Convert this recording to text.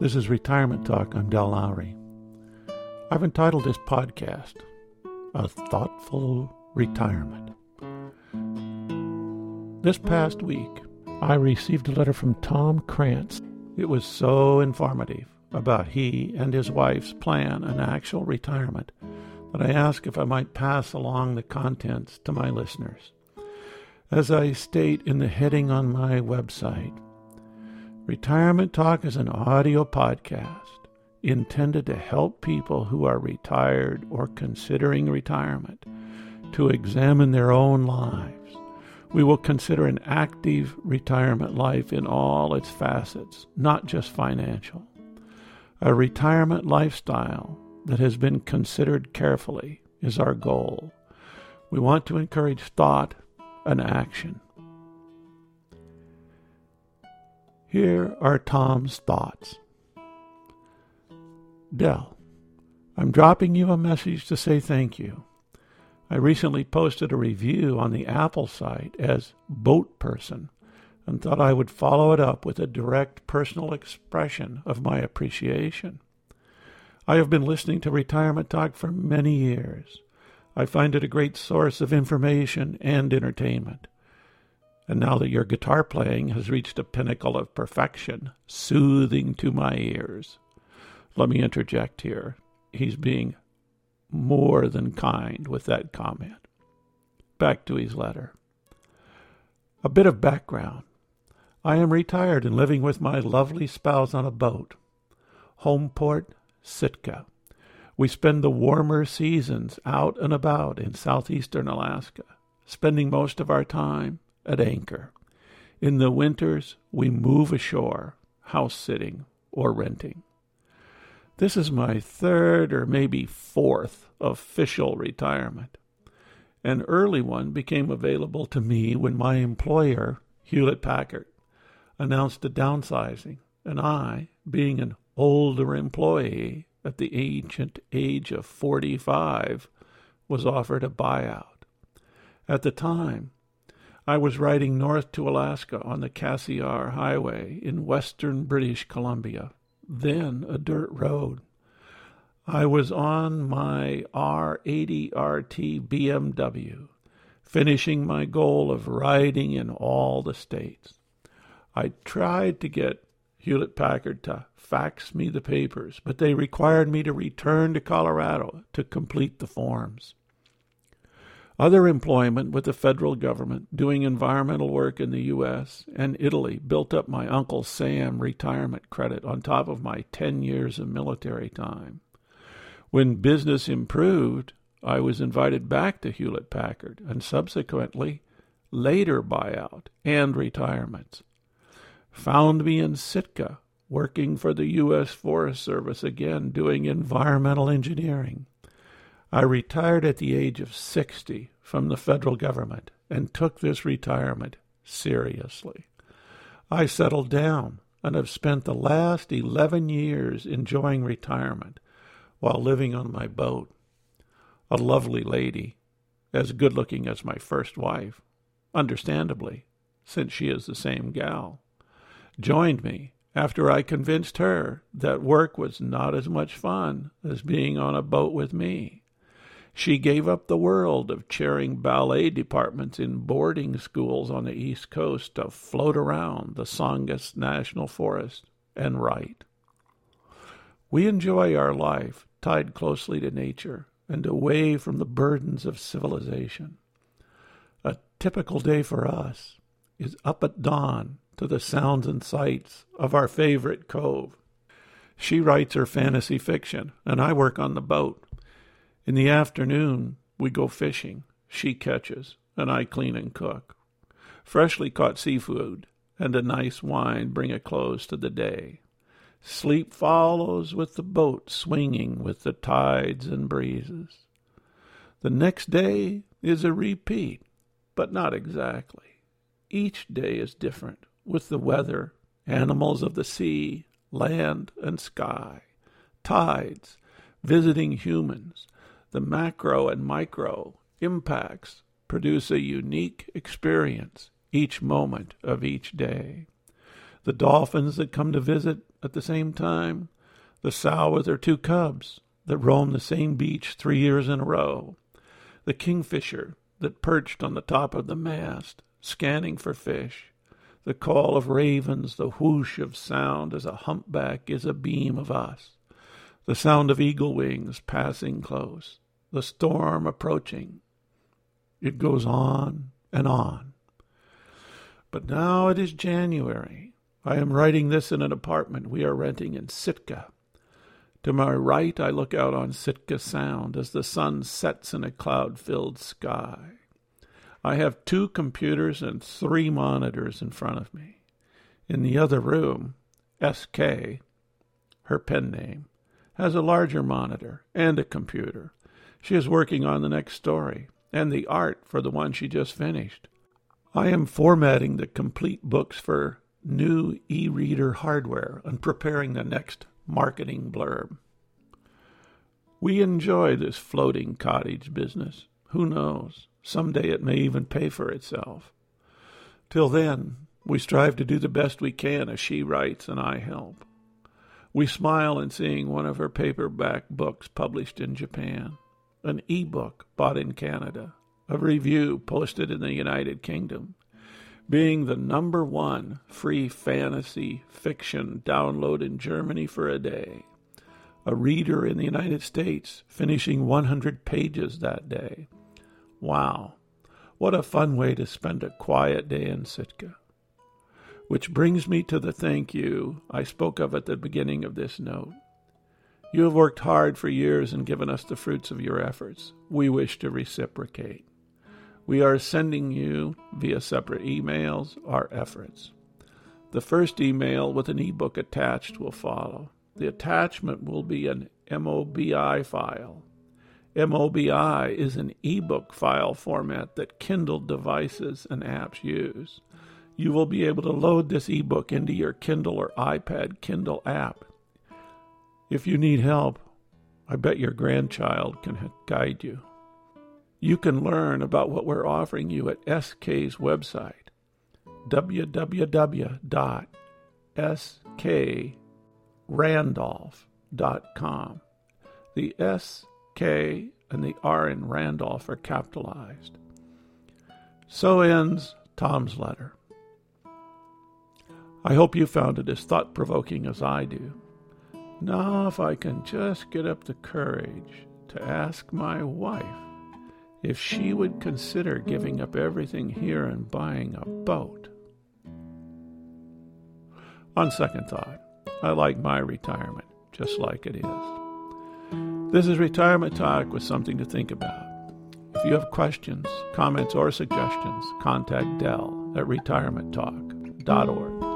This is Retirement Talk. I'm Del Lowry. I've entitled this podcast A Thoughtful Retirement. This past week, I received a letter from Tom Krantz. It was so informative about he and his wife's plan and actual retirement that I asked if I might pass along the contents to my listeners. As I state in the heading on my website, Retirement Talk is an audio podcast intended to help people who are retired or considering retirement to examine their own lives. We will consider an active retirement life in all its facets, not just financial. A retirement lifestyle that has been considered carefully is our goal. We want to encourage thought and action. Here are Tom's thoughts. Del, I'm dropping you a message to say thank you. I recently posted a review on the Apple site as Boat Person and thought I would follow it up with a direct personal expression of my appreciation. I have been listening to Retirement Talk for many years. I find it a great source of information and entertainment. And now that your guitar playing has reached a pinnacle of perfection, soothing to my ears. Let me interject here. He's being more than kind with that comment. Back to his letter. A bit of background. I am retired and living with my lovely spouse on a boat. Home port, Sitka. We spend the warmer seasons out and about in southeastern Alaska, spending most of our time at anchor. In the winters, we move ashore, house sitting or renting. This is my third or maybe fourth official retirement. An early one became available to me when my employer, Hewlett Packard, announced a downsizing, and I, being an older employee at the ancient age of 45, was offered a buyout. At the time, I was riding north to Alaska on the Cassiar Highway in western British Columbia, then a dirt road. I was on my R80 RT BMW, finishing my goal of riding in all the states. I tried to get Hewlett Packard to fax me the papers, but they required me to return to Colorado to complete the forms. Other employment with the federal government, doing environmental work in the U.S. and Italy, built up my Uncle Sam retirement credit on top of my 10 years of military time. When business improved, I was invited back to Hewlett Packard and subsequently later buyout and retirements. Found me in Sitka, working for the U.S. Forest Service again, doing environmental engineering. I retired at the age of 60 from the federal government and took this retirement seriously. I settled down and have spent the last 11 years enjoying retirement while living on my boat. A lovely lady, as good looking as my first wife, understandably, since she is the same gal, joined me after I convinced her that work was not as much fun as being on a boat with me. She gave up the world of chairing ballet departments in boarding schools on the East Coast to float around the Tongass National Forest and write. We enjoy our life tied closely to nature and away from the burdens of civilization. A typical day for us is up at dawn to the sounds and sights of our favorite cove. She writes her fantasy fiction, and I work on the boat. In the afternoon, we go fishing. She catches, and I clean and cook. Freshly caught seafood and a nice wine bring a close to the day. Sleep follows with the boat swinging with the tides and breezes. The next day is a repeat, but not exactly. Each day is different, with the weather, animals of the sea, land and sky, tides, visiting humans, the macro and micro impacts produce a unique experience each moment of each day. the dolphins that come to visit at the same time, the sow with her two cubs that roam the same beach three years in a row, the kingfisher that perched on the top of the mast, scanning for fish, the call of ravens, the whoosh of sound as a humpback is a beam of us, the sound of eagle wings passing close, the storm approaching. It goes on and on. But now it is January. I am writing this in an apartment we are renting in Sitka. To my right, I look out on Sitka Sound as the sun sets in a cloud filled sky. I have two computers and three monitors in front of me. In the other room, SK, her pen name, has a larger monitor and a computer. She is working on the next story and the art for the one she just finished. I am formatting the complete books for new e reader hardware and preparing the next marketing blurb. We enjoy this floating cottage business. Who knows? Some day it may even pay for itself. Till then, we strive to do the best we can as she writes and I help. We smile in seeing one of her paperback books published in Japan, an e-book bought in Canada, a review posted in the United Kingdom, being the number one free fantasy fiction download in Germany for a day, a reader in the United States finishing 100 pages that day. Wow, what a fun way to spend a quiet day in Sitka. Which brings me to the thank you I spoke of at the beginning of this note. You have worked hard for years and given us the fruits of your efforts. We wish to reciprocate. We are sending you, via separate emails, our efforts. The first email with an ebook attached will follow. The attachment will be an MOBI file. MOBI is an ebook file format that Kindle devices and apps use. You will be able to load this ebook into your Kindle or iPad Kindle app. If you need help, I bet your grandchild can guide you. You can learn about what we're offering you at SK's website, www.skrandolph.com. The S, K, and the R in Randolph are capitalized. So ends Tom's letter. I hope you found it as thought provoking as I do. Now, if I can just get up the courage to ask my wife if she would consider giving up everything here and buying a boat. On second thought, I like my retirement just like it is. This is Retirement Talk with something to think about. If you have questions, comments, or suggestions, contact Del at retirementtalk.org.